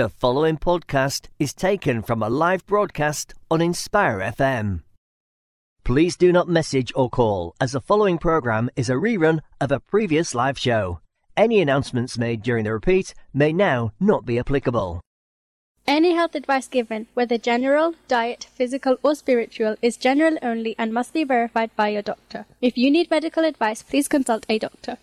The following podcast is taken from a live broadcast on Inspire FM. Please do not message or call, as the following program is a rerun of a previous live show. Any announcements made during the repeat may now not be applicable. Any health advice given, whether general, diet, physical, or spiritual, is general only and must be verified by your doctor. If you need medical advice, please consult a doctor.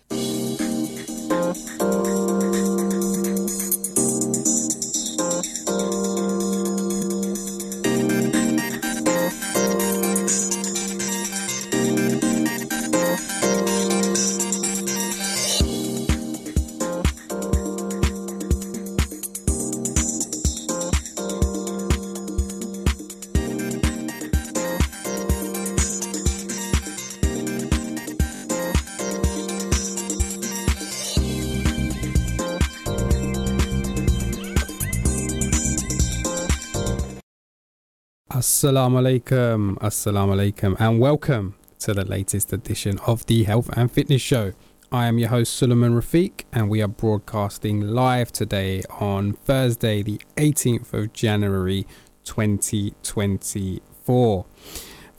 Assalamu alaikum, assalamu alaikum, and welcome to the latest edition of the Health and Fitness Show. I am your host Suleiman Rafiq, and we are broadcasting live today on Thursday, the 18th of January 2024.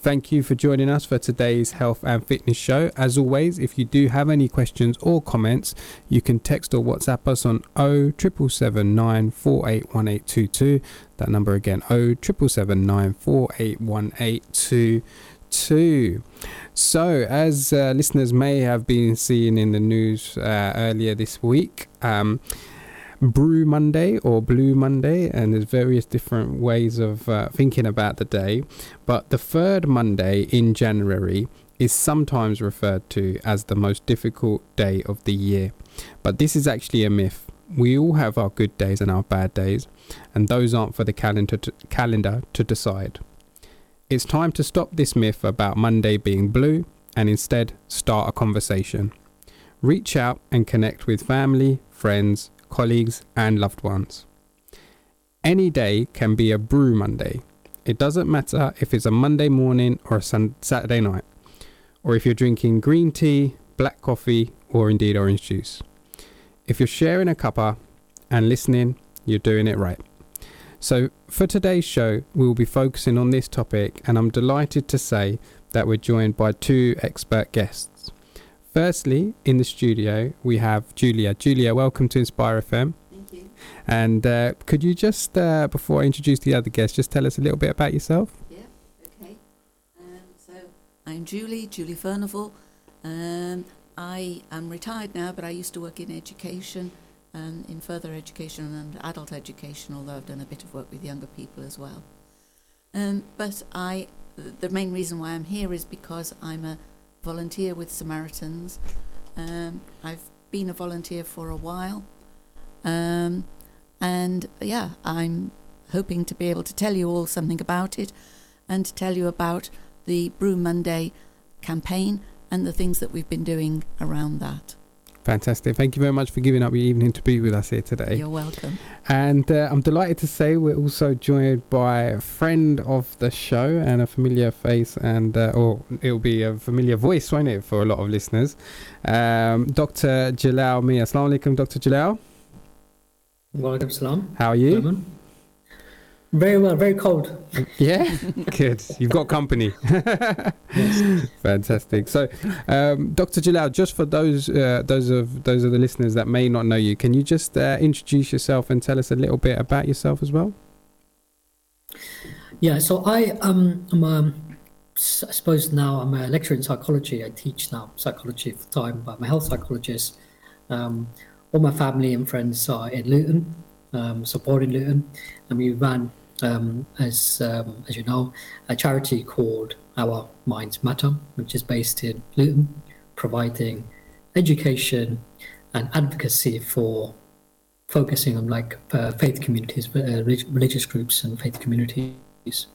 Thank you for joining us for today's health and fitness show. As always, if you do have any questions or comments, you can text or WhatsApp us on 07779 481822. That number again, 07779 481822. So, as uh, listeners may have been seeing in the news uh, earlier this week, um, Brew Monday or Blue Monday, and there's various different ways of uh, thinking about the day. But the third Monday in January is sometimes referred to as the most difficult day of the year. But this is actually a myth. We all have our good days and our bad days, and those aren't for the calendar to, calendar to decide. It's time to stop this myth about Monday being blue and instead start a conversation. Reach out and connect with family, friends, colleagues, and loved ones. Any day can be a brew Monday. It doesn't matter if it's a Monday morning or a sun- Saturday night, or if you're drinking green tea, black coffee, or indeed orange juice. If you're sharing a cuppa and listening, you're doing it right. So, for today's show, we will be focusing on this topic, and I'm delighted to say that we're joined by two expert guests. Firstly, in the studio, we have Julia. Julia, welcome to Inspire FM. Thank you. And uh, could you just, uh, before I introduce the other guests, just tell us a little bit about yourself? Yeah. Okay. Um, so I'm Julie, Julie Furnival. Um, I am retired now, but I used to work in education and in further education and adult education, although I've done a bit of work with younger people as well. Um, but I, the main reason why I'm here is because I'm a volunteer with Samaritans. Um, I've been a volunteer for a while. Um, and yeah, I'm hoping to be able to tell you all something about it and to tell you about the Brew Monday campaign and the things that we've been doing around that. Fantastic. Thank you very much for giving up your evening to be with us here today. You're welcome. And uh, I'm delighted to say we're also joined by a friend of the show and a familiar face, and uh, or it'll be a familiar voice, won't it, for a lot of listeners? Um, Dr. Jalal Mia. Assalamu alaikum, Dr. Jalal. Walaikum salam. How are you? Suleiman. Very well, very cold. Yeah, good. You've got company. Fantastic. So, um, Dr. Jalal, just for those uh, those of those of the listeners that may not know you, can you just uh, introduce yourself and tell us a little bit about yourself as well? Yeah, so I um, am s- I suppose now I'm a lecturer in psychology. I teach now psychology full time, but I'm a health psychologist. Um, all my family and friends are in Luton, um, supporting Luton, and we ran, um, as um, as you know, a charity called Our Minds Matter, which is based in Luton, providing education and advocacy for focusing on like uh, faith communities, uh, relig- religious groups, and faith communities.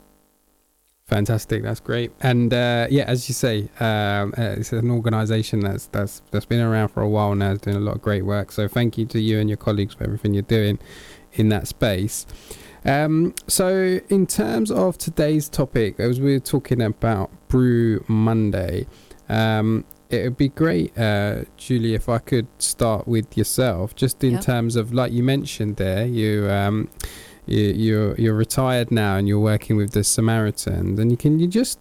Fantastic, that's great. And uh, yeah, as you say, um, uh, it's an organisation that's that's that's been around for a while now, is doing a lot of great work. So thank you to you and your colleagues for everything you're doing in that space. Um, so in terms of today's topic, as we we're talking about Brew Monday, um, it would be great, uh, Julie, if I could start with yourself, just in Yep. terms of like you mentioned there, you um, you, you're you're retired now and you're working with the Samaritans, and you can you just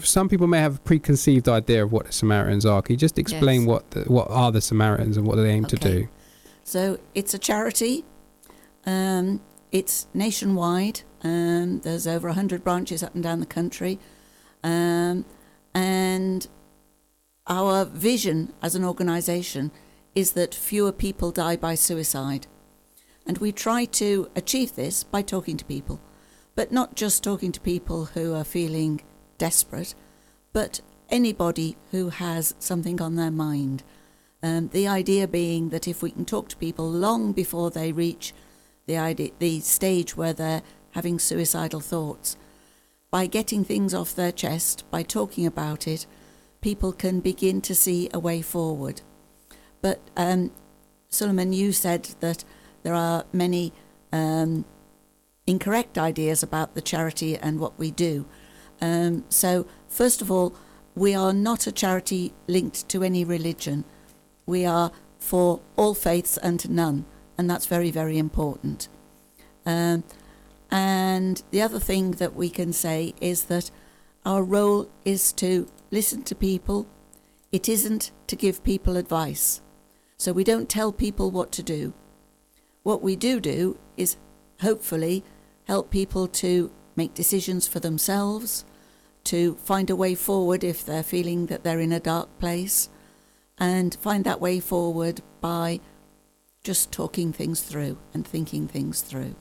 some people may have a preconceived idea of what the Samaritans are. Can you just explain Yes. what the, what are the Samaritans and what do they aim to do? So it's a charity. Um, it's nationwide. Um, there's over 100 branches up and down the country. Um, and our vision as an organisation is that fewer people die by suicide. And we try to achieve this by talking to people, but not just talking to people who are feeling desperate, but anybody who has something on their mind. Um, the idea being that if we can talk to people long before they reach the idea, the stage where they're having suicidal thoughts, by getting things off their chest, by talking about it, people can begin to see a way forward. But um, Suleiman, you said that there are many um, incorrect ideas about the charity and what we do. Um, so, first of all, we are not a charity linked to any religion. We are for all faiths and none, and that's very, very important. Um, and the other thing that we can say is that our role is to listen to people. It isn't to give people advice. So we don't tell people what to do. What we do do is hopefully help people to make decisions for themselves, to find a way forward if they're feeling that they're in a dark place, and find that way forward by just talking things through and thinking things through.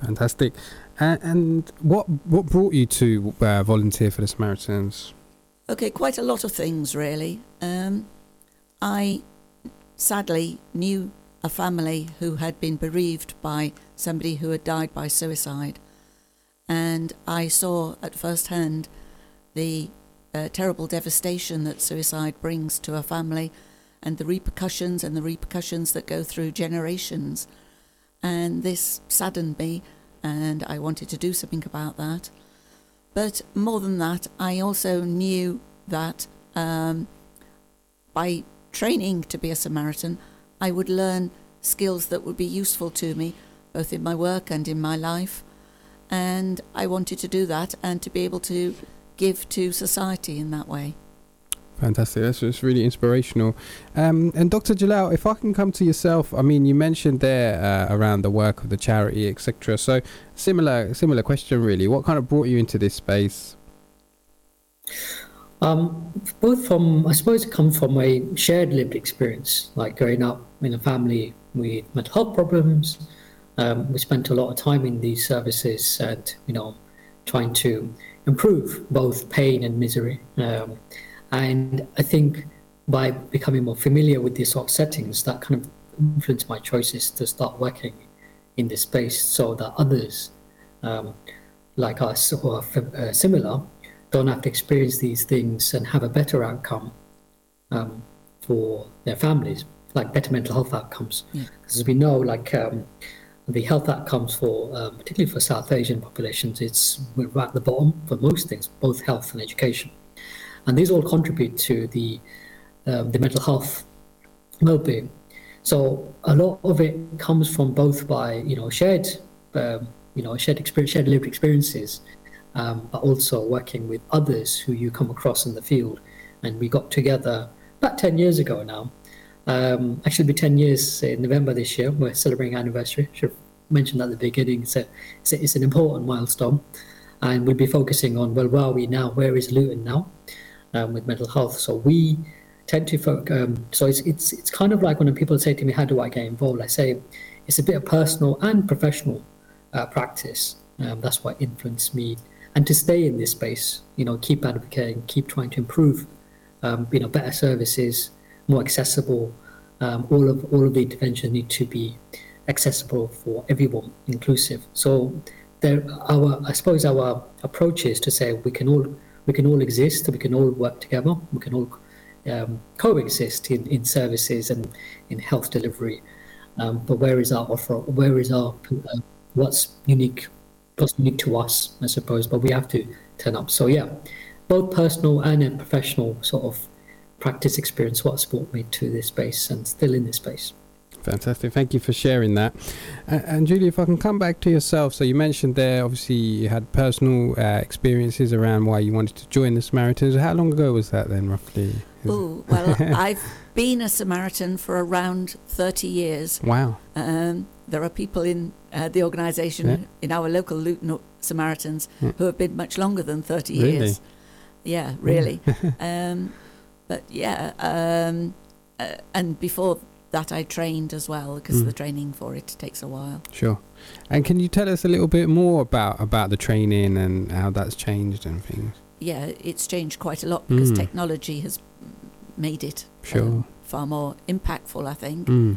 Fantastic. And, and what what brought you to uh, volunteer for the Samaritans? Okay, quite a lot of things really. Um, I sadly knew a family who had been bereaved by somebody who had died by suicide, and I saw at first hand the uh, terrible devastation that suicide brings to a family, and the repercussions and the repercussions that go through generations. And this saddened me, and I wanted to do something about that. But more than that, I also knew that um, by training to be a Samaritan, I would learn skills that would be useful to me, both in my work and in my life. And I wanted to do that and to be able to give to society in that way. Fantastic. That's, that's really inspirational. Um, and Dr. Jalal, if I can come to yourself, I mean, you mentioned there uh, around the work of the charity, etc. So, similar similar question, really. What kind of brought you into this space? Um, both from, I suppose, come from a shared lived experience, like growing up in a family with mental health problems. Um, we spent a lot of time in these services and, you know, trying to improve both pain and misery. Um, and I think by becoming more familiar with these sort of settings, that kind of influenced my choices to start working in this space so that others um, like us who are f- uh, similar don't have to experience these things and have a better outcome um, for their families, like better mental health outcomes. Yeah. Because as we know, like um, the health outcomes for, um, particularly for South Asian populations, it's we're right at the bottom for most things, both health and education, and these all contribute to the um, the mental health well-being. So a lot of it comes from both by you know shared um, you know shared experience, shared lived experiences, um, but also working with others who you come across in the field. And we got together about ten years ago now. Um, actually, be ten years in November this year. We're celebrating anniversary. Should have mentioned at the beginning. So it's, it's an important milestone, and we'll be focusing on well, where are we now? Where is Luton now um, with mental health? So we tend to focus. Um, so it's it's it's kind of like when people say to me, "How do I get involved?" I say it's a bit of personal and professional uh, practice. Um, that's what influenced me, and to stay in this space, you know, keep advocating, keep trying to improve, um, you know, better services, more accessible. Um, all of all of the interventions need to be accessible for everyone, inclusive. So there, our I suppose our approach is to say we can all we can all exist, we can all work together, we can all um, coexist in, in services and in health delivery. Um, but where is our offer? Where is our uh, what's unique? What's unique to us, I suppose. But we have to turn up. So yeah, both personal and professional sort of practice experience what's brought me to this space and still in this space. Fantastic. Thank you for sharing that. And, and Julie, if I can come back to yourself. So you mentioned there, obviously, you had personal uh, experiences around why you wanted to join the Samaritans. How long ago was that then, roughly? Oh, well, I've been a Samaritan for around 30 years. Wow. Um, there are people in uh, the organisation, Yeah. in our local Luton Samaritans, Yeah. who have been much longer than 30 Really? years. Yeah, really. um, but yeah, um, uh, and before that, I trained as well because Mm. the training for it takes a while. Sure. And can you tell us a little bit more about about the training and how that's changed and things? Yeah, it's changed quite a lot because Mm. technology has made it Sure. um, far more impactful, I think. Mm.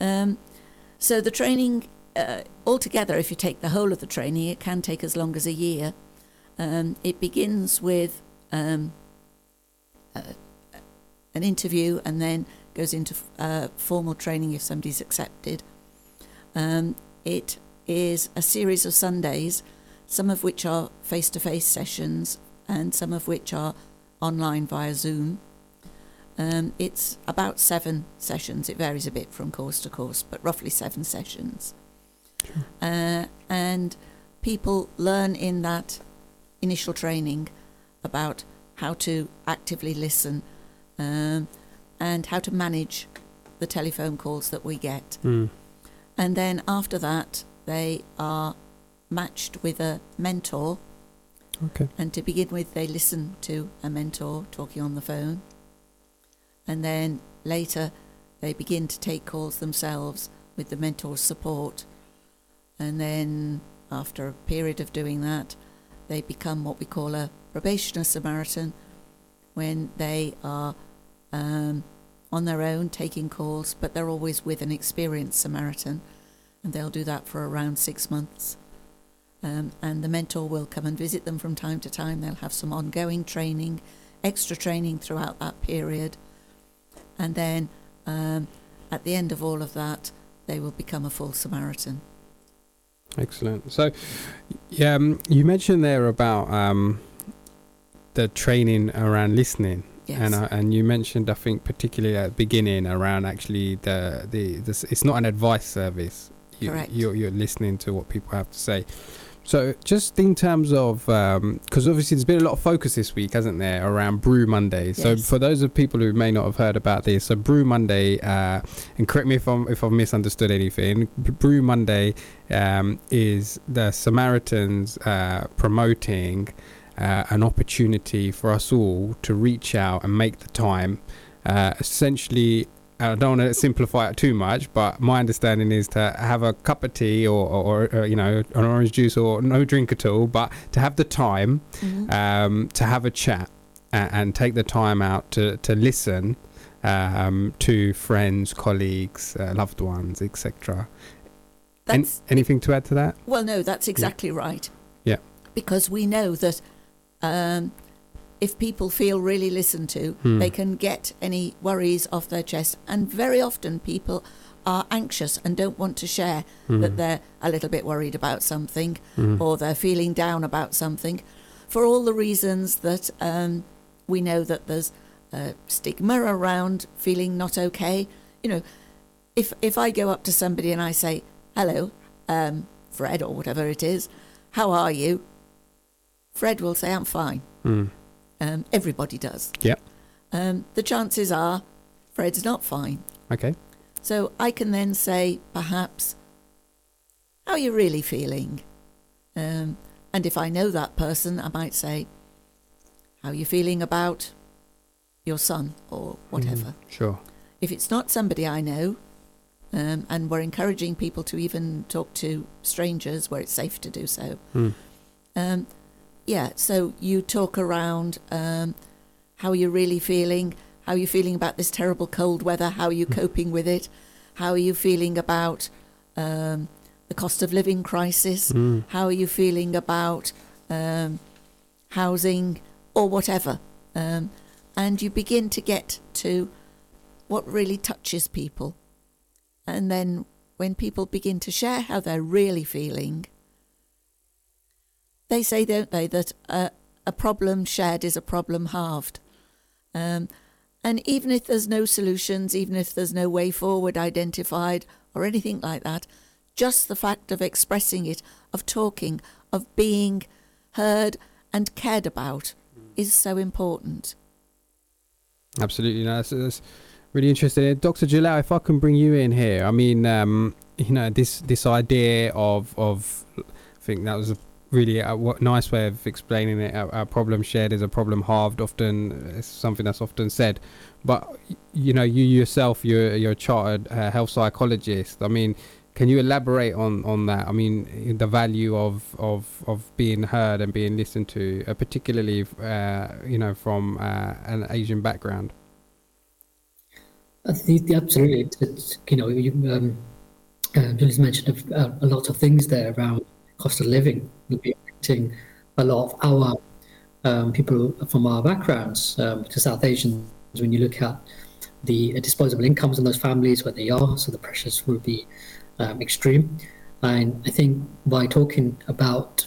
Um, so the training uh, altogether, if you take the whole of the training, it can take as long as a year. Um, it begins with um, uh, an interview and then goes into uh, formal training if somebody's accepted. Um, it is a series of Sundays, some of which are face-to-face sessions and some of which are online via Zoom. Um, it's about seven sessions. It varies a bit from course to course, but roughly seven sessions. Uh, and people learn in that initial training about how to actively listen um, and how to manage the telephone calls that we get. Mm. And then after that, they are matched with a mentor. Okay. And to begin with, they listen to a mentor talking on the phone. And then later, they begin to take calls themselves with the mentor's support. And then, after a period of doing that, they become what we call a probationer Samaritan when they are um, on their own taking calls, but they're always with an experienced Samaritan. And they'll do that for around six months. Um, and the mentor will come and visit them from time to time. They'll have some ongoing training, extra training throughout that period. And then um, at the end of all of that, they will become a full Samaritan. Excellent. So, yeah, um, you mentioned there about um, the training around listening. Yes. And uh, and you mentioned, I think, particularly at the beginning, around actually the the this, it's not an advice service. You, Correct. You're you're listening to what people have to say. So just in terms of, because obviously there's been a lot of focus this week, hasn't there, around Brew Monday. So for those of people who may not have heard about this, so Brew Monday, uh, and correct me if I'm if I've misunderstood anything. Brew Monday um, is the Samaritans uh, promoting uh, an opportunity for us all to reach out and make the time. Uh, essentially, I don't want to simplify it too much, but my understanding is to have a cup of tea or, or, or you know an orange juice or no drink at all, but to have the time Mhm. um, to have a chat and, and take the time out to to listen um, to friends, colleagues, uh, loved ones, etc. An- anything to add to that? Well, no, that's exactly right. Yeah. Because we know that um, if people feel really listened to, Hmm. they can get any worries off their chest. And very often people are anxious and don't want to share that Mm. they're a little bit worried about something Mm. or they're feeling down about something for all the reasons that um, we know that there's a stigma around feeling not okay. You know, if if I go up to somebody and I say, "Hello, um, Fred," or whatever it is, "How are you?" Fred will say, "I'm fine." Mm. Um, everybody does. Yep. Um, the chances are, Fred's not fine. Okay. So I can then say, perhaps, how are you really feeling? Um, and if I know that person, I might say, how are you feeling about your son or whatever? Mm. Sure. If it's not somebody I know, um, and we're encouraging people to even talk to strangers where it's safe to do so, Mm. um, yeah, so you talk around um, how are really feeling? How you're feeling about this terrible cold weather? How you're coping with it? How are you feeling about um, the cost of living crisis? Mm. How are you feeling about um, housing or whatever? Um, and you begin to get to what really touches people. And then when people begin to share how they're really feeling, they say, don't they, that uh, a problem shared is a problem halved. Um, And even if there's no solutions, even if there's no way forward identified or anything like that, just the fact of expressing it, of talking, of being heard and cared about is so important. Absolutely, no, that's, that's really interesting. Dr. Jalal, if I can bring you in here, I mean, um, you know, this this idea of of, I think that was a really a nice way of explaining it. A, problem shared is a problem halved. Often, it's something that's often said. But you know, you yourself, you're you're a chartered uh, health psychologist. I mean, can you elaborate on on that? I mean, the value of of of being heard and being listened to, uh, particularly uh, you know from uh, an Asian background. Think absolutely. It's, you know, you, um, uh, mentioned a, a, lot of things there around cost of living will be affecting a lot of our um, people from our backgrounds um, to South Asians. When you look at the disposable incomes in those families, where they are, so the pressures will be um, extreme. And I think by talking about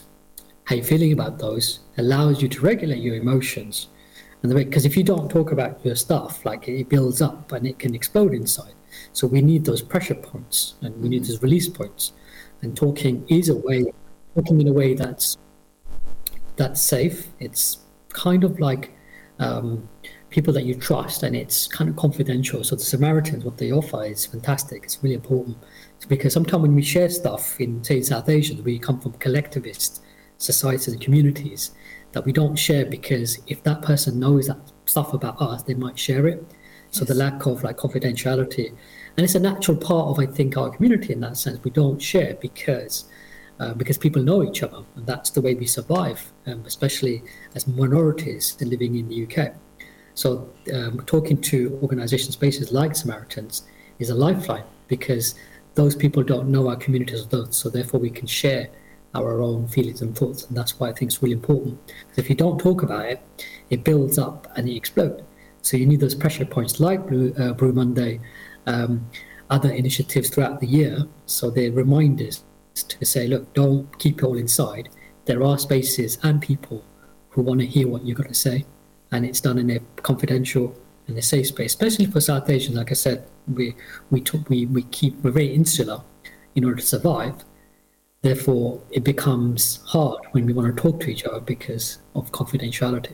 how you're feeling about those allows you to regulate your emotions. And the way, because if you don't talk about your stuff, like it builds up and it can explode inside. So we need those pressure points and we need those release points. And talking is a way, talking in a way that's that's safe. It's kind of like um, people that you trust, and it's kind of confidential. So the Samaritans, what they offer is fantastic. It's really important because sometimes when we share stuff in say South Asia, we come from collectivist societies and communities that we don't share because if that person knows that stuff about us, they might share it. So yes. the lack of like confidentiality, and it's a natural part of I think our community in that sense. We don't share because uh, because people know each other, and that's the way we survive, um, especially as minorities living in the UK. So um, talking to organisation spaces like Samaritans is a lifeline because those people don't know our communities of those, so therefore we can share our own feelings and thoughts, and that's why I think it's really important. Because if you don't talk about it, it builds up and it explodes. So you need those pressure points like Blue, uh, Brew Monday, um, other initiatives throughout the year, so they're reminders to say, look, don't keep it all inside. There are spaces and people who want to hear what you've got to say, and it's done in a confidential and a safe space, especially for South Asians. Like I said, we we talk, we we keep we're very insular in order to survive. Therefore, it becomes hard when we want to talk to each other because of confidentiality.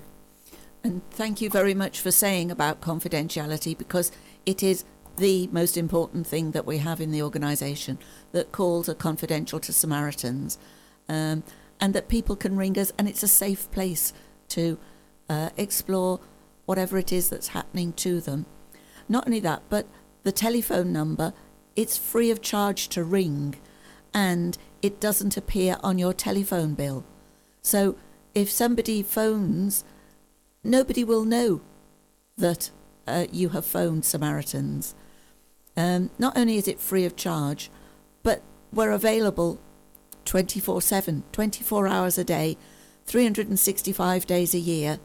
And thank you very much for saying about confidentiality because it is the most important thing that we have in the organisation that calls are confidential to Samaritans um, and that people can ring us and it's a safe place to uh, explore whatever it is that's happening to them. Not only that, but the telephone number, it's free of charge to ring and it doesn't appear on your telephone bill. So if somebody phones, nobody will know that uh, you have phoned Samaritans. Um, not only is it free of charge, but we're available 24 7, 24 hours a day, 365 days a year,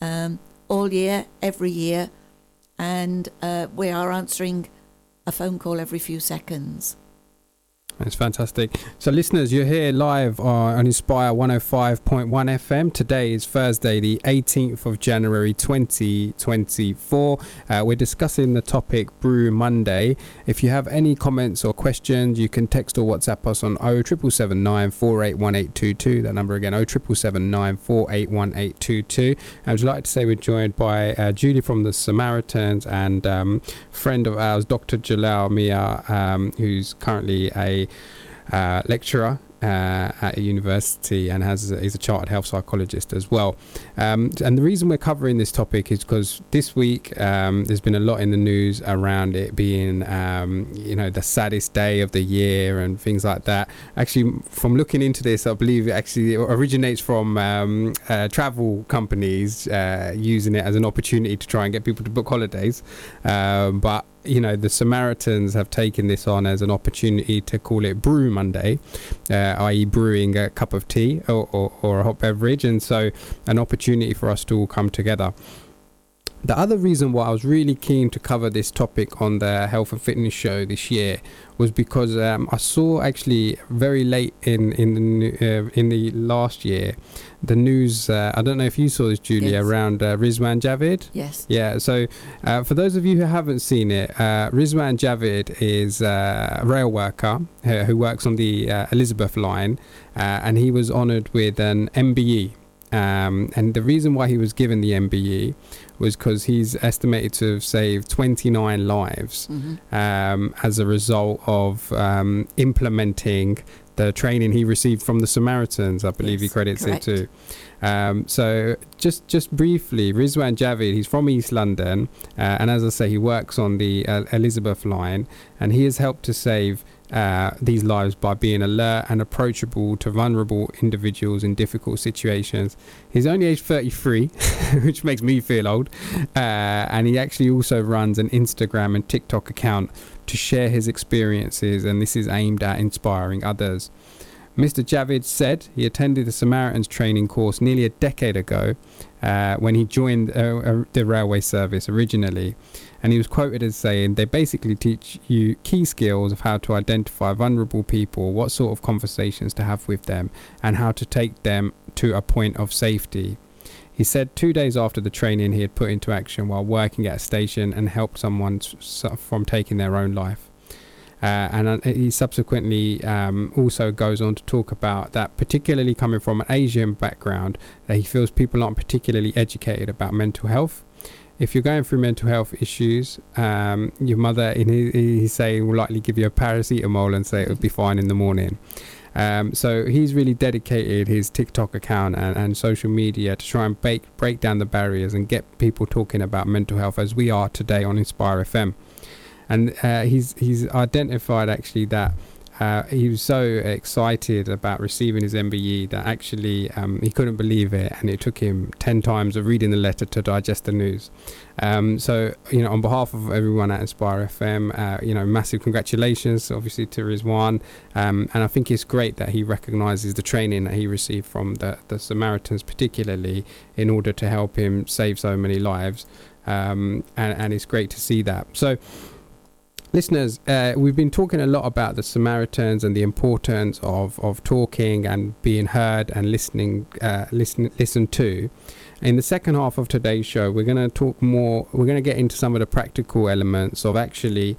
um, all year, every year and uh, we are answering a phone call every few seconds. It's fantastic. So, listeners, you're here live on Inspire 105.1 FM. Today is Thursday, the 18th of January 2024. Uh, we're discussing the topic Brew Monday. If you have any comments or questions, you can text or WhatsApp us on 07779 481822. That number again, 07779 481822. I would like to say we're joined by uh, Julie from the Samaritans and um, friend of ours, Dr. Jalal Mia, um, who's currently a uh, lecturer uh, at a university and has is a chartered health psychologist as well. Um, and the reason we're covering this topic is because this week um, there's been a lot in the news around it being um, you know the saddest day of the year and things like that. Actually, from looking into this, I believe it actually originates from um, uh, travel companies uh, using it as an opportunity to try and get people to book holidays, um, but you know the Samaritans have taken this on as an opportunity to call it Brew Monday, uh, i.e., brewing a cup of tea or, or, or, a hot beverage, and so an opportunity for us to all come together. The other reason why I was really keen to cover this topic on the health and fitness show this year was because um, I saw actually very late in in the uh, in the last year the news. Uh, I don't know if you saw this, Julia, Yes. around uh, Rizwan Javid. Yes. Yeah, so uh, for those of you who haven't seen it, uh, Rizwan Javid is uh, a rail worker uh, who works on the uh, Elizabeth line, uh, and he was honoured with an MBE. Um, and the reason why he was given the MBE was because he's estimated to have saved 29 lives hmm um, as a result of um, implementing the training he received from the Samaritans. I believe he credits correct. it to. Um, so just just briefly, Rizwan Javid, he's from East London, uh, and as I say, he works on the uh, Elizabeth line, and he has helped to save. Uh, these lives by being alert and approachable to vulnerable individuals in difficult situations. He's only aged 33, which makes me feel old. Uh, and he actually also runs an Instagram and TikTok account to share his experiences, and this is aimed at inspiring others. Mr. Javid said he attended the Samaritans training course nearly a decade ago uh, when he joined uh, uh, the railway service originally. And he was quoted as saying, They basically teach you key skills of how to identify vulnerable people, what sort of conversations to have with them, and how to take them to a point of safety. He said two days after the training he had put into action while working at a station and helped someone from taking their own life. Uh, and uh, he subsequently um, also goes on to talk about that, particularly coming from an Asian background, that he feels people aren't particularly educated about mental health. If you're going through mental health issues, um, your mother, in his, he's saying, will likely give you a paracetamol and say it'll be fine in the morning. Um, so he's really dedicated his TikTok account and, and social media to try and break, break down the barriers and get people talking about mental health as we are today on Inspire FM. And uh, he's he's identified actually that uh, he was so excited about receiving his MBE that actually um, he couldn't believe it, and it took him ten times of reading the letter to digest the news. Um, so you know, on behalf of everyone at Inspire FM, uh, you know, massive congratulations, obviously to Rizwan, um, and I think it's great that he recognises the training that he received from the the Samaritans, particularly in order to help him save so many lives, um, and and it's great to see that. So listeners, uh, we've been talking a lot about the Samaritans and the importance of, of talking and being heard and listening, uh, listen, to. In the second half of today's show, we're going to talk more, we're going to get into some of the practical elements of actually,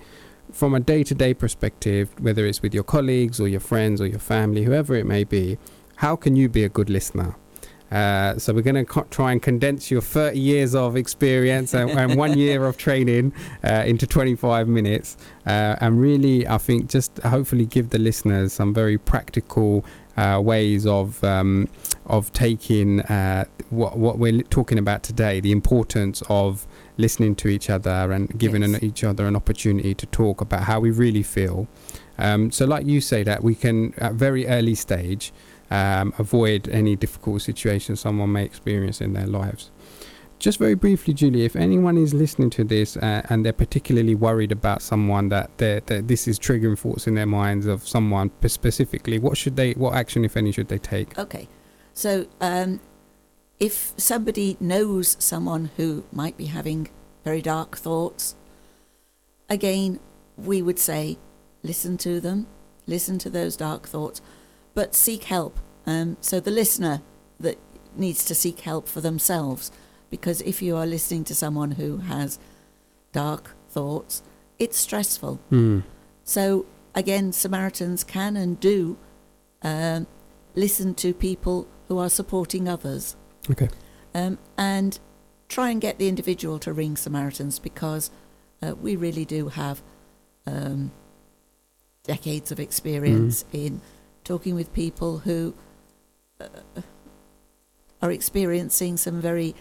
from a day to day perspective, whether it's with your colleagues or your friends or your family, whoever it may be, how can you be a good listener? Uh, so we're going to co- try and condense your 30 years of experience and, and one year of training uh, into 25 minutes, uh, and really, I think, just hopefully give the listeners some very practical uh, ways of um, of taking uh, what what we're talking about today, the importance of listening to each other and giving Yes. an, each other an opportunity to talk about how we really feel. Um, so, like you say, that we can at very early stage um, avoid any difficult situations someone may experience in their lives. Just very briefly, Julie, if anyone is listening to this uh, and they're particularly worried about someone that, that this is triggering thoughts in their minds of someone specifically, what should they, what action, if any, should they take? Okay. So, um, if somebody knows someone who might be having very dark thoughts, again, we would say listen to them, listen to those dark thoughts, but seek help. Um, so, the listener that needs to seek help for themselves, because if you are listening to someone who has dark thoughts, it's stressful. Hmm. So again, Samaritans can and do um, listen to people who are supporting others, Okay. um, and try and get the individual to ring Samaritans because uh, we really do have um, decades of experience in talking with people who uh, are experiencing some very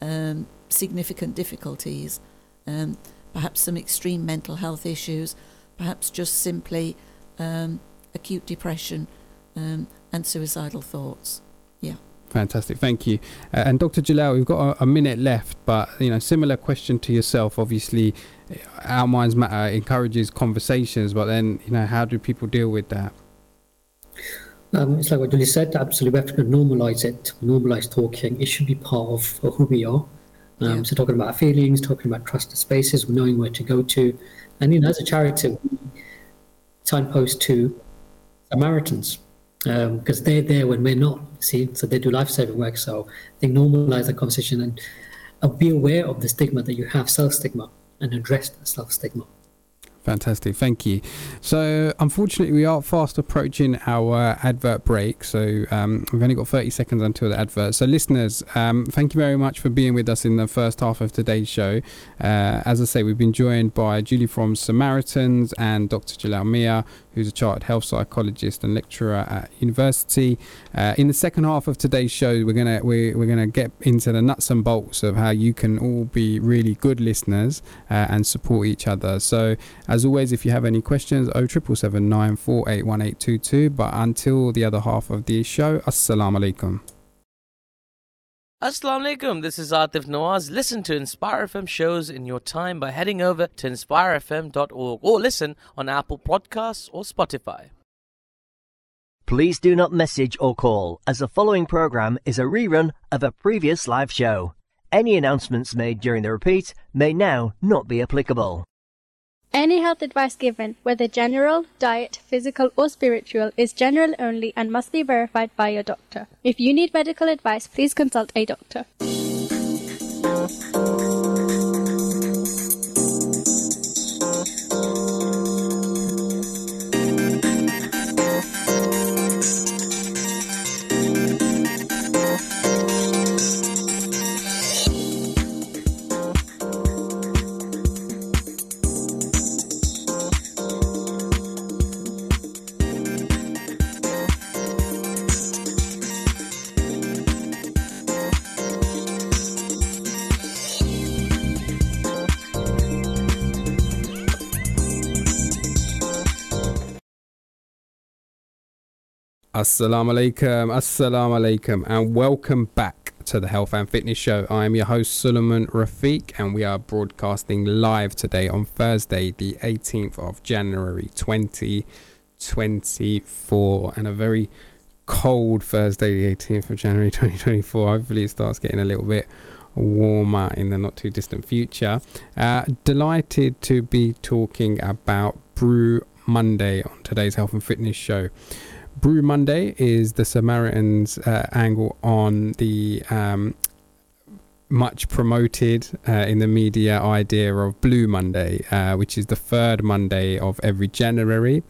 um, significant difficulties, um, perhaps some extreme mental health issues, perhaps just simply um, acute depression um, and suicidal thoughts. Yeah. Fantastic, thank you. Uh, and Dr. Jalal, we've got a, a minute left, but you know, similar question to yourself. Obviously, uh, our minds matter encourages conversations, but then you know, how do people deal with that? Um, it's like what Julie said, absolutely. We have to normalise it, normalise talking. It should be part of who we are. Um, Yeah. So talking about feelings, talking about trusted spaces, knowing where to go to, and you know, as a charity, we signpost to Samaritans because they're there when we're not. See, so they do life-saving work. So they normalize the conversation and uh, be aware of the stigma that you have, self-stigma, and address that self-stigma. Fantastic, thank you. So, unfortunately, we are fast approaching our advert break. So, um, we've only got 30 seconds until the advert. So, listeners, um, thank you very much for being with us in the first half of today's show. Uh, as I say, we've been joined by Julie from Samaritans and Dr. Jalal Mia, who's a chartered health psychologist and lecturer at university. Uh, in the second half of today's show, we're gonna we're, we're gonna get into the nuts and bolts of how you can all be really good listeners uh, and support each other. So. As always, if you have any questions, 07779 481822. But until the other half of the show, Assalamu alaikum. Assalamu alaikum, this is Atif Nawaz. Listen to Inspire FM shows in your time by heading over to inspirefm.org or listen on Apple Podcasts or Spotify. Please do not message or call, as the following program is a rerun of a previous live show. Any announcements made during the repeat may now not be applicable. Any health advice given, whether general, diet, physical, or spiritual, is general only and must be verified by your doctor. If you need medical advice, please consult a doctor. Assalamu alaikum, assalamu alaikum, and welcome back to the Health and Fitness Show. I am your host, Suleiman Rafiq, and we are broadcasting live today on Thursday, the 18th of January 2024, and a very cold Thursday, the 18th of January 2024. Hopefully, it starts getting a little bit warmer in the not too distant future. Uh, delighted to be talking about Brew Monday on today's Health and Fitness Show. Brew Monday is the Samaritans uh, angle on the um, much promoted uh, in the media idea of Blue Monday, uh, which is the third Monday of every January,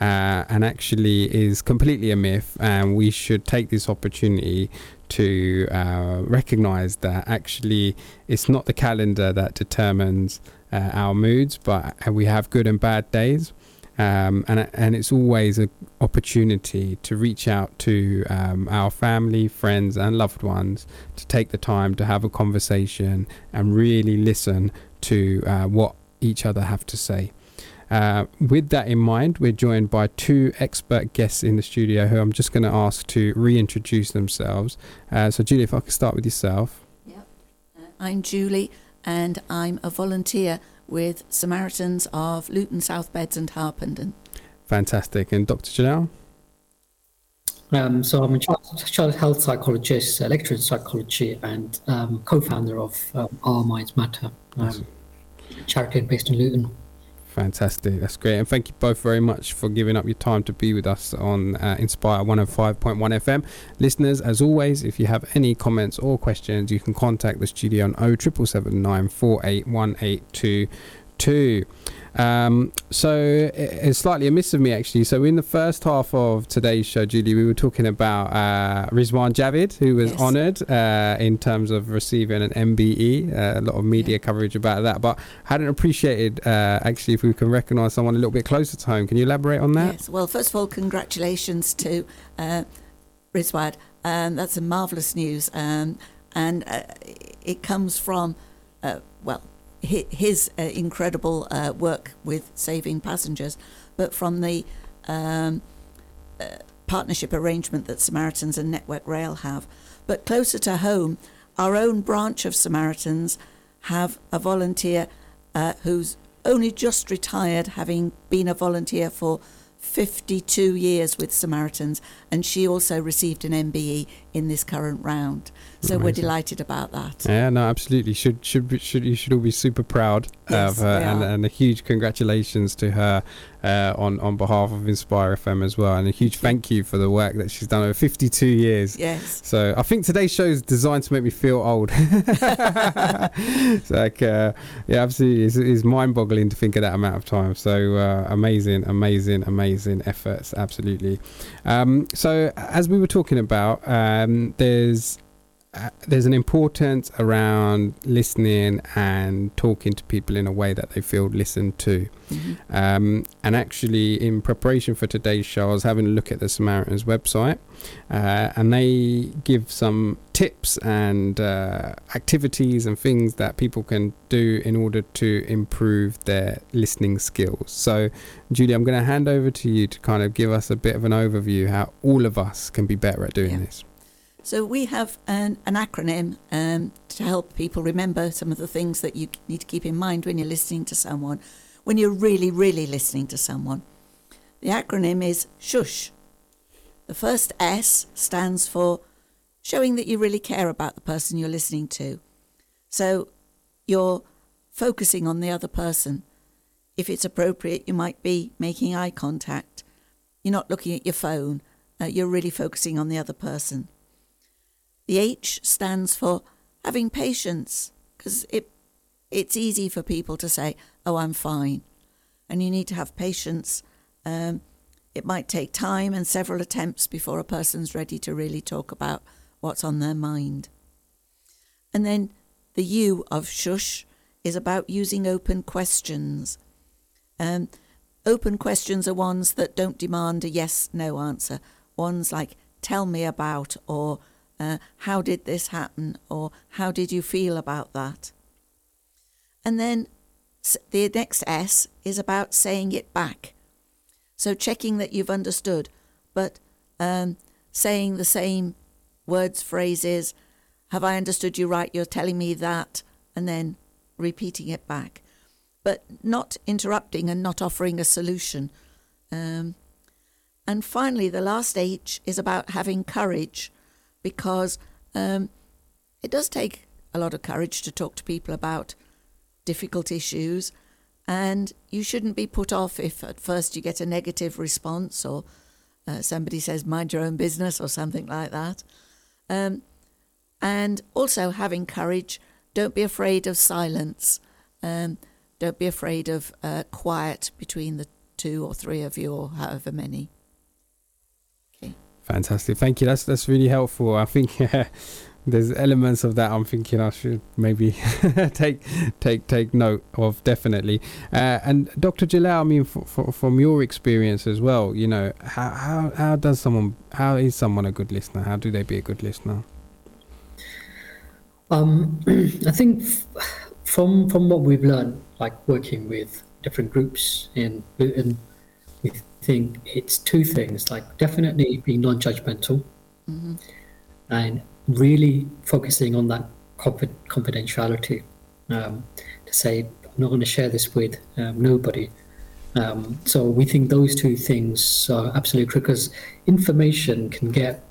uh, and actually is completely a myth. And we should take this opportunity to uh, recognize that actually it's not the calendar that determines uh, our moods, but we have good and bad days. Um, and and it's always an opportunity to reach out to um, our family, friends, and loved ones to take the time to have a conversation and really listen to uh, what each other have to say. Uh, with that in mind, we're joined by two expert guests in the studio who I'm just going to ask to reintroduce themselves. Uh, so, Julie, if I could start with yourself. Yep. I'm Julie, and I'm a volunteer with Samaritans of Luton, South Beds, and Harpenden. Fantastic. And Dr. Jalal? Um, so I'm a child, child health psychologist, a lecturer in psychology, and um, co-founder of um, Our Minds Matter, um, charity based in Luton. Fantastic. That's great. And thank you both very much for giving up your time to be with us on uh, Inspire 105.1 FM. Listeners, as always, if you have any comments or questions, you can contact the studio on 0779 481822. Um, so it's slightly amiss of me actually. So in the first half of today's show, Julie, we were talking about uh, Rizwan Javid, who was Yes. honoured uh, in terms of receiving an MBE. Uh, a lot of media Yeah. coverage about that, but I hadn't appreciated uh, actually if we can recognise someone a little bit closer to home. Can you elaborate on that? Yes. Well, first of all, congratulations to uh, Rizwan. Um, that's a marvellous news, um, and uh, it comes from uh, his uh, incredible uh, work with saving passengers, but from the um, uh, partnership arrangement that Samaritans and Network Rail have. But closer to home, our own branch of Samaritans have a volunteer uh, who's only just retired, having been a volunteer for 52 years with Samaritans, and she also received an MBE in this current round. So we're delighted about that. Yeah, no, absolutely. Should should be- should you should all be super proud Yes, of her, and, and a huge congratulations to her uh, on on behalf of Inspire FM as well, and a huge thank you for the work that she's done over 52 years. Yes. So I think today's show is designed to make me feel old. it's like, uh, yeah, absolutely, it's, it's mind-boggling to think of that amount of time. So uh, amazing, amazing, amazing efforts, absolutely. Um, so as we were talking about, um, there's uh, there's an importance around listening and talking to people in a way that they feel listened to. Mhm. Um, and actually, in preparation for today's show, I was having a look at the Samaritans website, uh, and they give some tips and uh, activities and things that people can do in order to improve their listening skills. So, Julie, I'm going to hand over to you to kind of give us a bit of an overview how all of us can be better at doing Yeah. this. So we have an, an acronym um, to help people remember some of the things that you need to keep in mind when you're listening to someone, when you're really, really listening to someone. The acronym is SHUSH. The first S stands for showing that you really care about the person you're listening to. So you're focusing on the other person. If it's appropriate, you might be making eye contact. You're not looking at your phone. Uh, you're really focusing on the other person. The H stands for having patience because it it's easy for people to say, "Oh, I'm fine," and you need to have patience. Um, it might take time and several attempts before a person's ready to really talk about what's on their mind. And then the U of shush is about using open questions. Um, open questions are ones that don't demand a yes no answer. Ones like, tell me about, or uh, how did this happen, or how did you feel about that? And then the next S is about saying it back. So checking that you've understood, but um, saying the same words, phrases. Have I understood you right? You're telling me that, and then repeating it back, but not interrupting and not offering a solution. Um, and finally, the last H is about having courage because um, it does take a lot of courage to talk to people about difficult issues. And you shouldn't be put off if at first you get a negative response or uh, somebody says, mind your own business or something like that. Um, and also having courage, don't be afraid of silence. Um, don't be afraid of uh, quiet between the two or three of you or however many. Fantastic, thank you. That's that's really helpful. I think yeah, there's elements of that I'm thinking I should maybe take take take note of definitely. Uh, and Dr. Jalal, I mean, f- f- from your experience as well, you know, how, how how does someone how is someone a good listener? How do they be a good listener? Um, I think from from what we've learned, like working with different groups in Luton, we think it's two things. Like definitely being non-judgmental, and really focusing on that confidentiality. Um, to say I'm not going to share this with um, nobody. Um, so we think those two things are absolutely critical because information can get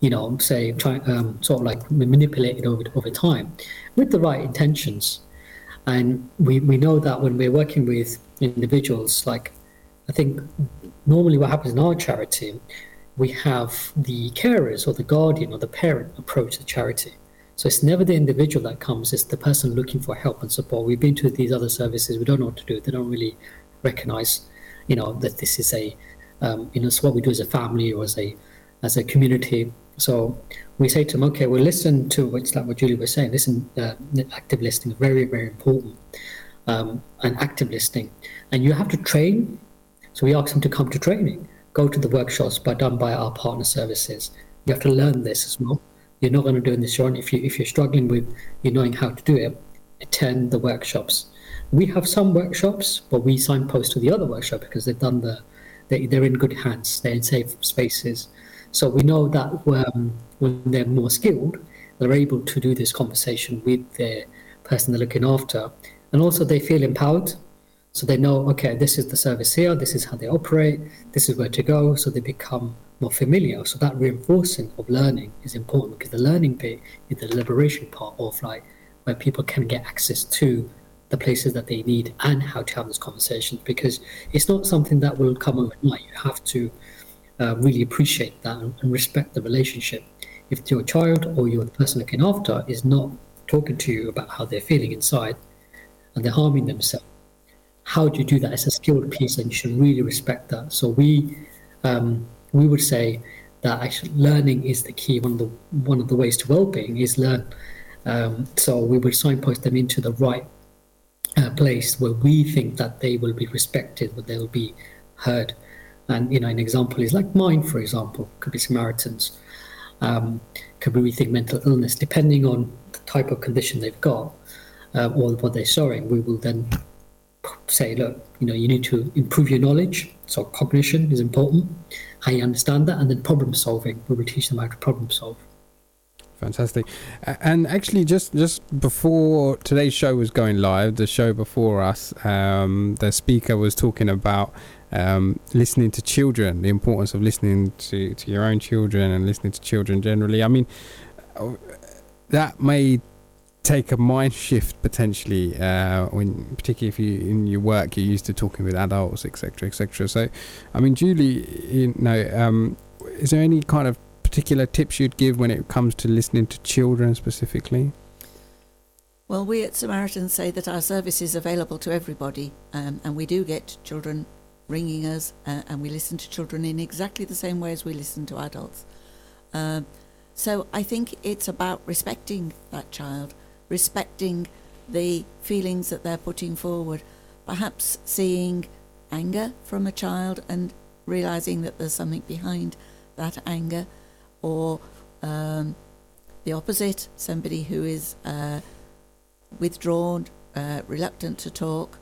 you know, say, try, um, sort of like manipulated over over time, with the right intentions. And we, we know that when we're working with individuals, like I think normally what happens in our charity, we have the carers or the guardian or the parent approach the charity. So it's never the individual that comes; it's the person looking for help and support. We've been to these other services; we don't know what to do. They don't really recognize, you know, that this is a, um, you know, it's what we do as a family or as a as a community. So we say to them, okay, well, listen to it's like what Julie was saying. Listen, uh, active listening is very, very important, um, and active listening, and you have to train. So we ask them to come to training, go to the workshops by done by our partner services. You have to learn this as well. You're not going to do it this own. If you if you're struggling with you knowing how to do it, attend the workshops. We have some workshops, but we signpost to the other workshop because they've done the they, they're in good hands. They're in safe spaces. So we know that um, when they're more skilled, they're able to do this conversation with their person they're looking after, and also they feel empowered. So they know, okay, this is the service here, this is how they operate, this is where to go. So they become more familiar. So that reinforcing of learning is important because the learning bit is the liberation part of like where people can get access to the places that they need and how to have this conversation because it's not something that will come overnight. You have to uh, really appreciate that and, and respect the relationship. If your child or your person looking after is not talking to you about how they're feeling inside and they're harming themselves, how do you do that? It's a skilled piece and you should really respect that. So we um, we would say that actually learning is the key. One of the one of the ways to well-being is learn. Um, so we would signpost them into the right uh, place where we think that they will be respected, where they will be heard. And you know, an example is like mine, for example, could be Samaritans, um, could be Rethink Mental Illness, depending on the type of condition they've got uh, or what they're showing. We will then say, look, you know, you need to improve your knowledge. So cognition is important, how you understand that, and then problem solving. We will teach them how to problem solve. Fantastic. And actually, just just before today's show was going live, the show before us, um, the speaker was talking about um, listening to children, the importance of listening to, to your own children and listening to children generally. I mean, uh, that may take a mind shift potentially uh, when particularly if you in your work you're used to talking with adults etc etc so i mean julie you know um, is there any kind of particular tips you'd give when it comes to listening to children specifically? Well we at samaritans say that our service is available to everybody um, and we do get children ringing us uh, and we listen to children in exactly the same way as we listen to adults. Uh, so i think it's about respecting that child respecting the feelings that they're putting forward. Perhaps seeing anger from a child and realizing that there's something behind that anger, or um, the opposite, somebody who is uh, withdrawn, uh, reluctant to talk,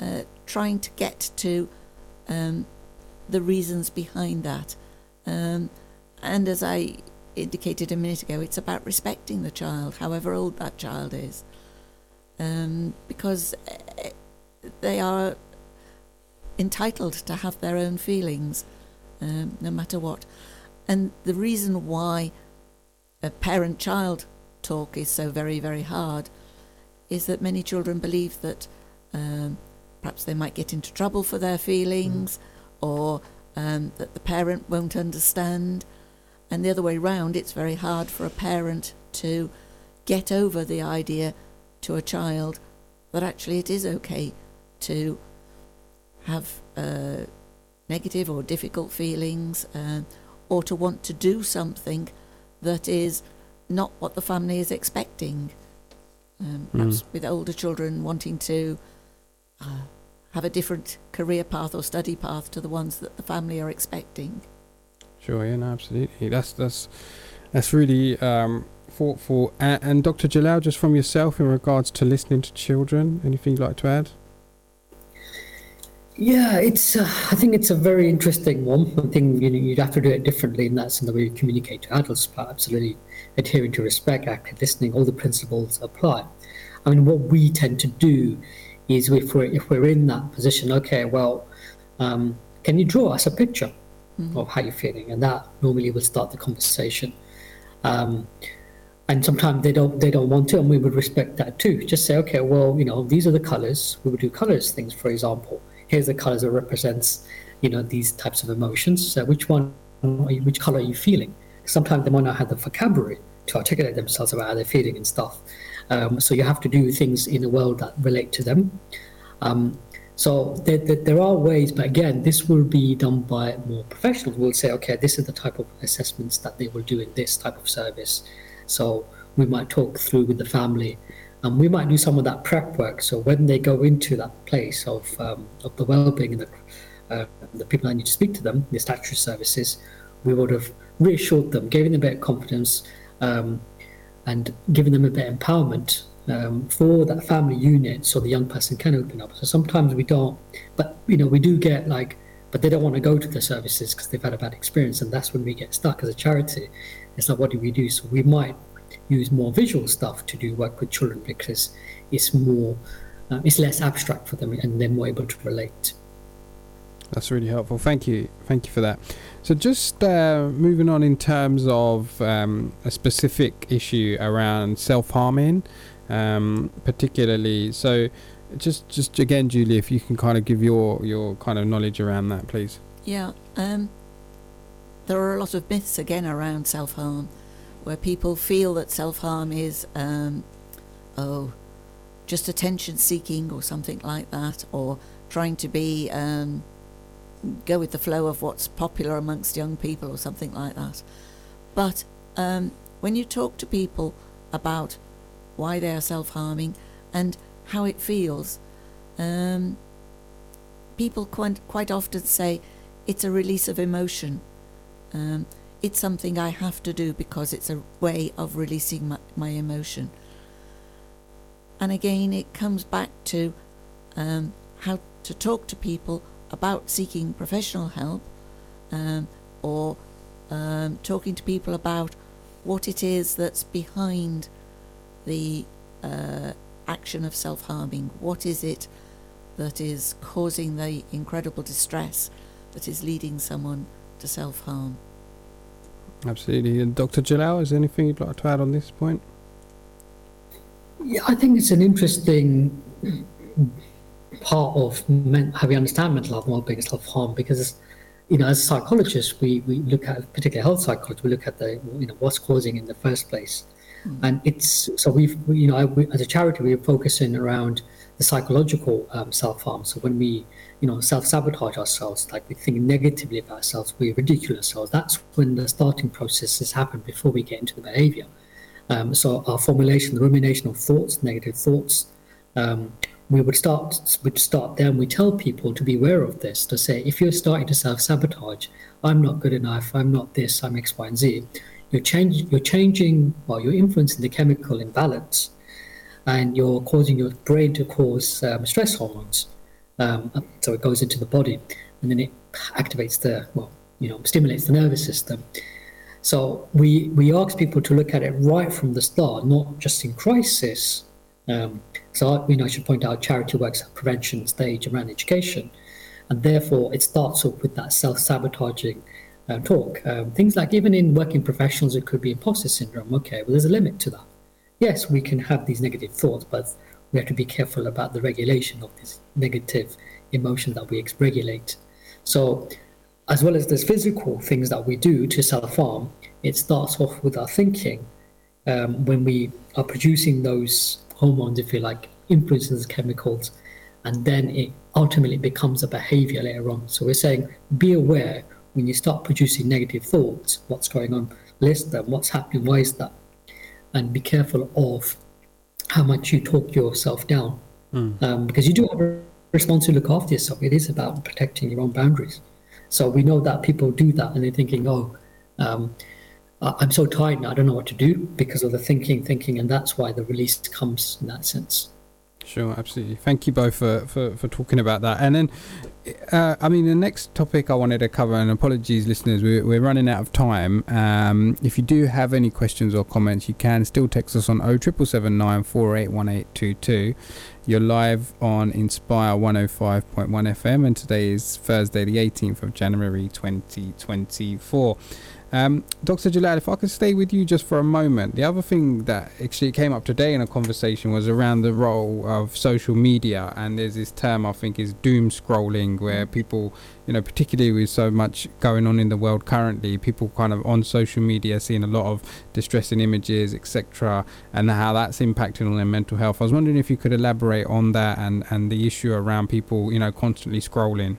uh, trying to get to um, the reasons behind that. Um, and as I indicated a minute ago, it's about respecting the child, however old that child is, um, because eh, they are entitled to have their own feelings, um, no matter what. And the reason why a parent child talk is so very, very hard is that many children believe that um, perhaps they might get into trouble for their feelings mm. or um, that the parent won't understand and the other way round, it's very hard for a parent to get over the idea to a child that actually it is okay to have uh, negative or difficult feelings uh, or to want to do something that is not what the family is expecting. Um, perhaps mm. with older children wanting to uh, have a different career path or study path to the ones that the family are expecting. Sure, yeah, no, absolutely. That's that's that's really um, thoughtful. And, and Dr. Jalal, just from yourself in regards to listening to children, anything you'd like to add? Yeah, it's. Uh, I think it's a very interesting one. I think you know, you'd have to do it differently, and that's in the way you communicate to adults. But absolutely, adhering to respect, active listening, all the principles apply. I mean, what we tend to do is if we're if we're in that position, okay, well, um, can you draw us a picture? Mm-hmm. of how you're feeling, and that normally will start the conversation. Um, and sometimes they don't they don't want to, and we would respect that too. Just say, okay, well, you know, these are the colors. We would do colors things, for example. Here's the colors that represents, you know, these types of emotions. So which one, which color are you feeling? Sometimes they might not have the vocabulary to articulate themselves about how they're feeling and stuff. Um, so you have to do things in a world that relate to them. Um, so there, there, there, are ways, but again, this will be done by more professionals. We'll say, okay, this is the type of assessments that they will do in this type of service. So we might talk through with the family, and we might do some of that prep work. So when they go into that place of um, of the well-being and the uh, the people that need to speak to them, the statutory services, we would have reassured them, given them a bit of confidence, um, and given them a bit of empowerment um, for that family unit so the young person can open up. So sometimes we don't, but you know, we do get like, but they don't want to go to the services because they've had a bad experience, and that's when we get stuck as a charity. It's like, what do we do? So we might use more visual stuff to do work with children because it's more uh, it's less abstract for them and they're more able to relate. That's really helpful. Thank you. Thank you for that. So, just uh, moving on in terms of um, a specific issue around self harming, um, particularly. So, just just again, Julie, if you can kind of give your your kind of knowledge around that, please. Yeah, um, there are a lot of myths again around self harm, where people feel that self harm is, um, oh, just attention seeking or something like that, or trying to be um, go with the flow of what's popular amongst young people or something like that. But um, when you talk to people about why they are self harming and how it feels, um, people quite, quite often say it's a release of emotion. Um, it's something I have to do because it's a way of releasing my, my emotion. And again, it comes back to um, how to talk to people about seeking professional help um, or um, talking to people about what it is that's behind the uh, action of self harming. What is it that is causing the incredible distress that is leading someone to self harm? Absolutely. And Dr. Jalal, is there anything you'd like to add on this point? Yeah, I think it's an interesting part of men- how we understand mental health and well-being and self-harm because you know as psychologists we, we look at particularly health psychologists we look at the you know what's causing in the first place. And it's so we've you know we, as a charity we're focusing around the psychological um, self-harm. So when we you know self-sabotage ourselves like we think negatively about ourselves we ridicule ourselves that's when the starting processes happen before we get into the behavior. Um, so our formulation the rumination of thoughts negative thoughts um, we would start would start there and we tell people to be aware of this to say if you're starting to self-sabotage i'm not good enough i'm not this i'm x y and z you're changing you're changing well you're influencing the chemical imbalance and you're causing your brain to cause um, stress hormones um, so it goes into the body and then it activates the well you know stimulates the nervous system. So we we ask people to look at it right from the start not just in crisis. Um, so, you know, I should point out charity works at prevention stage around education, and therefore it starts off with that self-sabotaging uh, talk. Um, things like even in working professionals, it could be imposter syndrome. Okay, well, there's a limit to that. Yes, we can have these negative thoughts, but we have to be careful about the regulation of this negative emotion that we regulate. So, as well as there's physical things that we do to self-harm, it starts off with our thinking. Um, when we are producing those hormones, if you like, influences chemicals, and then it ultimately becomes a behavior later on. So we're saying be aware when you start producing negative thoughts, what's going on, list them, what's happening, why is that, and be careful of how much you talk yourself down. Mm. Um, because you do have a responsibility to look after yourself. It is about protecting your own boundaries. So we know that people do that and they're thinking, oh, um, I'm so tired now, I don't know what to do because of the thinking, thinking, and that's why the release comes in that sense. Sure, absolutely. Thank you both for, for, for talking about that. And then, uh, I mean, the next topic I wanted to cover, and apologies, listeners, we're, we're running out of time. Um, if you do have any questions or comments, you can still text us on 07779481822. You're live on Inspire 105.1 FM, and today is Thursday, the 18th of January 2024. Um, Dr. Jalal, if I could stay with you just for a moment, the other thing that actually came up today in a conversation was around the role of social media, and there's this term I think is doom scrolling, where people, you know, particularly with so much going on in the world currently, people kind of on social media seeing a lot of distressing images, etc., and how that's impacting on their mental health. I was wondering if you could elaborate on that and and the issue around people, you know, constantly scrolling.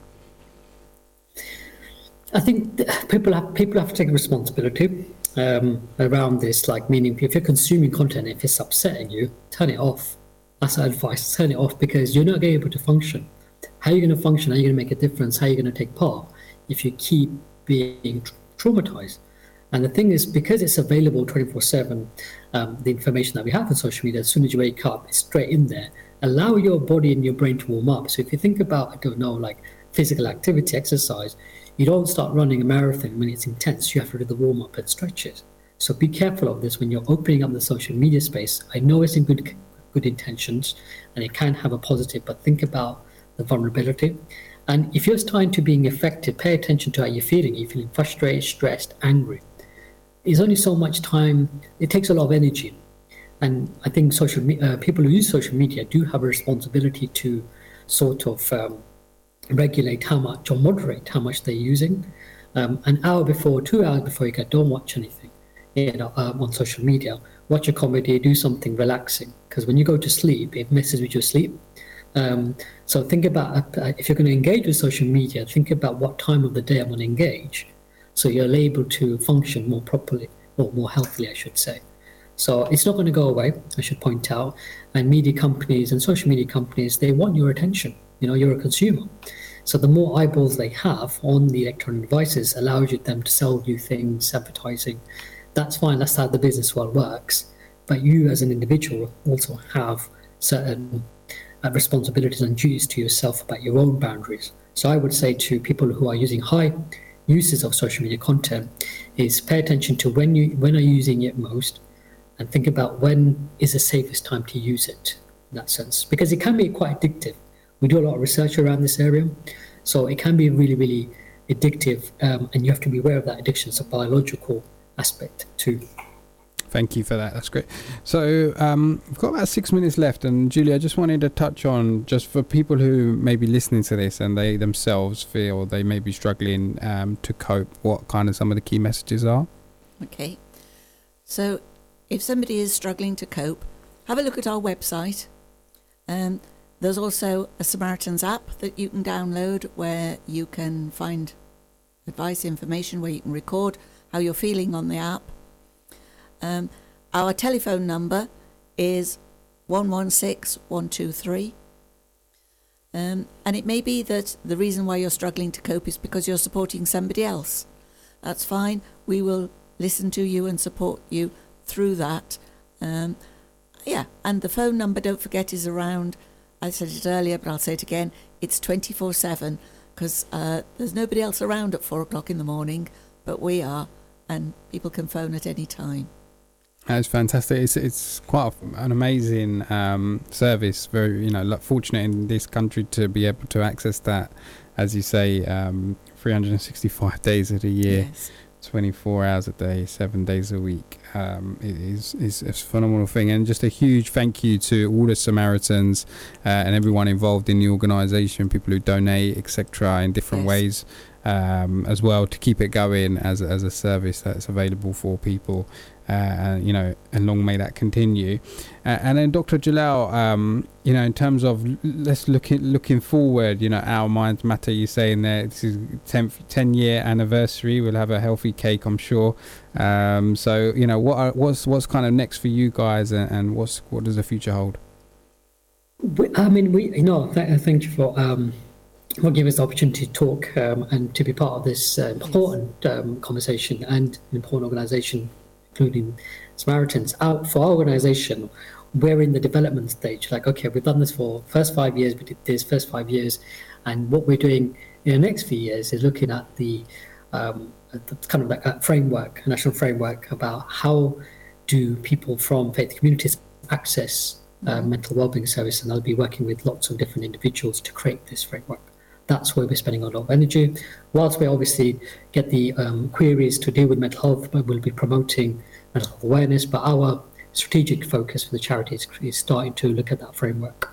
I think people have people have to take responsibility um, around this. Like, meaning if you're consuming content, if it's upsetting you, turn it off. That's advice. Turn it off because you're not going to be able to function. How are you going to function? How are you going to make a difference? How are you going to take part if you keep being tra- traumatized? And the thing is, because it's available 24 um, 7, the information that we have on social media, as soon as you wake up, it's straight in there. Allow your body and your brain to warm up. So if you think about, I don't know, like physical activity, exercise, you don't start running a marathon when it's intense. You have to do the warm up and stretches. So be careful of this when you're opening up the social media space. I know it's in good good intentions and it can have a positive, but think about the vulnerability. And if you're starting to being affected, pay attention to how you're feeling. You're feeling frustrated, stressed, angry. There's only so much time. It takes a lot of energy, and I think social me- uh, people who use social media do have a responsibility to sort of um, regulate how much or moderate how much they're using. Um, an hour before, two hours before you go, don't watch anything you know, um, on social media. Watch a comedy, do something relaxing. Because when you go to sleep, it messes with your sleep. Um, so think about uh, if you're going to engage with social media, think about what time of the day I'm going to engage, so you're able to function more properly or more healthily, I should say. So it's not going to go away. I should point out, and media companies and social media companies they want your attention. You know, you're a consumer. So the more eyeballs they have on the electronic devices allows them to sell you things, advertising. That's fine. That's how the business world works. But you, as an individual, also have certain uh, responsibilities and duties to yourself about your own boundaries. So I would say to people who are using high uses of social media content is pay attention to when you when are you using it most and think about when is the safest time to use it in that sense because it can be quite addictive we do a lot of research around this area so it can be really really addictive um, and you have to be aware of that addiction it's a biological aspect too Thank you for that. That's great. So um, we've got about six minutes left, and Julie, I just wanted to touch on just for people who may be listening to this and they themselves feel they may be struggling um, to cope. What kind of some of the key messages are? Okay. So, if somebody is struggling to cope, have a look at our website. Um, there's also a Samaritans app that you can download where you can find advice, information, where you can record how you're feeling on the app. Um, our telephone number is 116 123. Um, and it may be that the reason why you're struggling to cope is because you're supporting somebody else. That's fine. We will listen to you and support you through that. Um, yeah, and the phone number, don't forget, is around. I said it earlier, but I'll say it again. It's 24 7 because uh, there's nobody else around at four o'clock in the morning, but we are, and people can phone at any time. That's fantastic. It's it's quite an amazing um, service. Very you know fortunate in this country to be able to access that, as you say, um, 365 days of the year, Yes. 24 hours a day, seven days a week. Um, it is is a phenomenal thing, and just a huge thank you to all the Samaritans uh, and everyone involved in the organisation, people who donate, etc., in different Yes. ways. Um, as well to keep it going as as a service that's available for people uh, and you know, and long may that continue. Uh, and then Dr. Jalal, um, you know, in terms of let's look at looking forward, you know, our minds matter. You saying there this is 10th, 10 year anniversary. We'll have a healthy cake, I'm sure. Um, so you know, what are, what's what's kind of next for you guys, and, and what's what does the future hold? We, I mean, we you know, th- thank you for um, for giving us the opportunity to talk um, and to be part of this uh, important um, conversation and an important organisation, including Samaritans. Out for our organisation, we're in the development stage. Like, okay, we've done this for first five years. We did this first five years, and what we're doing in the next few years is looking at the um, at the kind of like that framework, a national framework about how do people from faith communities access uh, mental wellbeing service, and I'll be working with lots of different individuals to create this framework. That's where we're spending a lot of energy. Whilst we obviously get the um, queries to deal with mental health, but we'll be promoting mental health awareness. But our strategic focus for the charity is, is starting to look at that framework.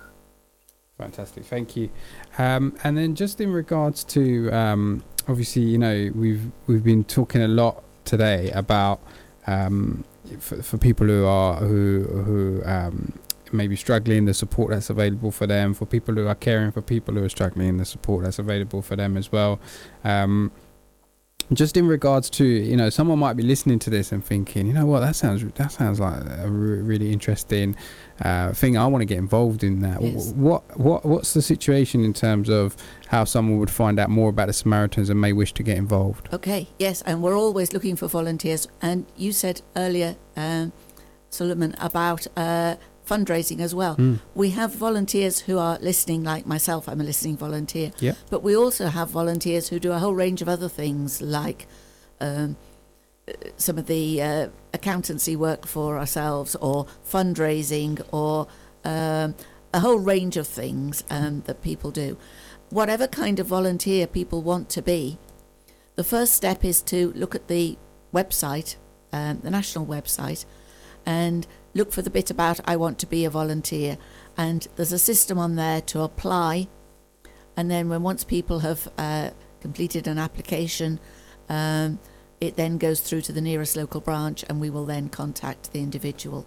Fantastic, thank you. Um, and then just in regards to um, obviously, you know, we've we've been talking a lot today about um, for, for people who are who who um, may be struggling, the support that's available for them. For people who are caring for people who are struggling, the support that's available for them as well. Um, just in regards to you know someone might be listening to this and thinking you know what that sounds that sounds like a re- really interesting uh, thing I want to get involved in that Yes. what what what's the situation in terms of how someone would find out more about the Samaritans and may wish to get involved Okay, yes, and we're always looking for volunteers. And you said earlier, um, Suleiman, about uh, fundraising as well. Mm. We have volunteers who are listening, like myself, I'm a listening volunteer. Yeah. But we also have volunteers who do a whole range of other things, like um, some of the uh, accountancy work for ourselves, or fundraising, or um, a whole range of things um, that people do. Whatever kind of volunteer people want to be, the first step is to look at the website, um, the national website, and look for the bit about I want to be a volunteer. And there's a system on there to apply. And then, when once people have uh, completed an application, um, it then goes through to the nearest local branch, and we will then contact the individual.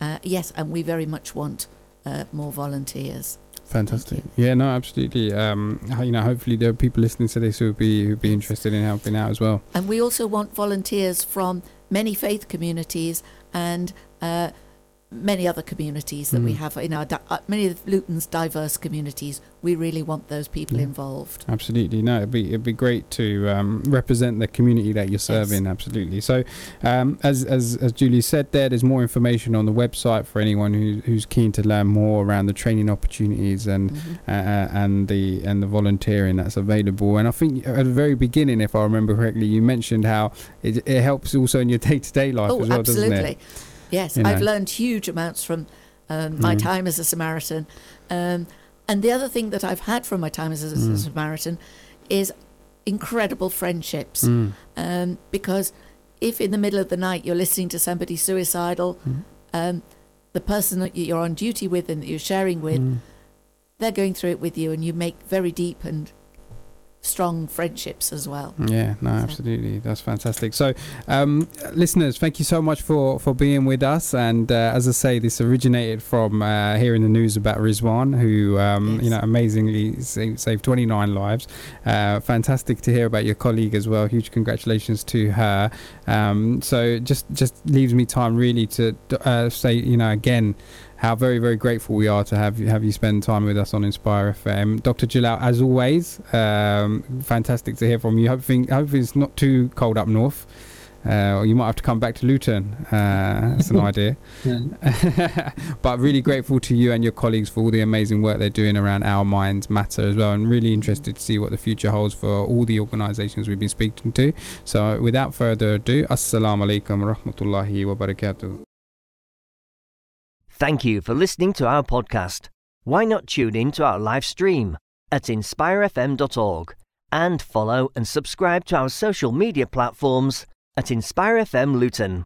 Uh, yes, and we very much want uh, more volunteers. Fantastic. Yeah, no, absolutely. Um, you know, hopefully there are people listening to this who would be who'd be interested in helping out as well. And we also want volunteers from many faith communities and uh, many other communities that we Mm. have in our di- uh, many of Luton's diverse communities. We really want those people Yeah. involved. Absolutely, no, it'd be it'd be great to um, represent the community that you're serving. Absolutely. So, um, as as as Julie said, there, there's more information on the website for anyone who, who's keen to learn more around the training opportunities and Mhm. uh, and the and the volunteering that's available. And I think at the very beginning, if I remember correctly, you mentioned how it, it helps also in your day to day life Oh, as well, absolutely. doesn't it? Yes, You I've learned huge amounts from um, my Mm. time as a Samaritan. Um, and the other thing that I've had from my time as a, Mm. Samaritan is incredible friendships. Mm. Um, because if in the middle of the night you're listening to somebody suicidal, Mm. um, the person that you're on duty with and that you're sharing with, Mm. they're going through it with you, and you make very deep and strong friendships as well. Yeah, no, So- absolutely. That's fantastic. So, um, listeners, thank you so much for, for being with us. And uh, as I say, this originated from uh, hearing the news about Rizwan, who, um, you know, amazingly saved, saved 29 lives. Uh, fantastic to hear about your colleague as well. Huge congratulations to her. Um, so, just just leaves me time really to uh, say, you know, again, how very very grateful we are to have you have you spend time with us on Inspire FM. Dr. Jalal, as always, um, fantastic to hear from you. Hopefully, it's not too cold up north. Uh, or you might have to come back to Luton. Uh, that's an idea. But really grateful to you and your colleagues for all the amazing work they're doing around Our Minds Matter as well, and really interested to see what the future holds for all the organisations we've been speaking to. So, without further ado, Assalamu alaikum wa rahmatullahi wa barakatuh. Thank you for listening to our podcast. Why not tune in to our live stream at inspirefm.org and follow and subscribe to our social media platforms at Inspire FM Luton.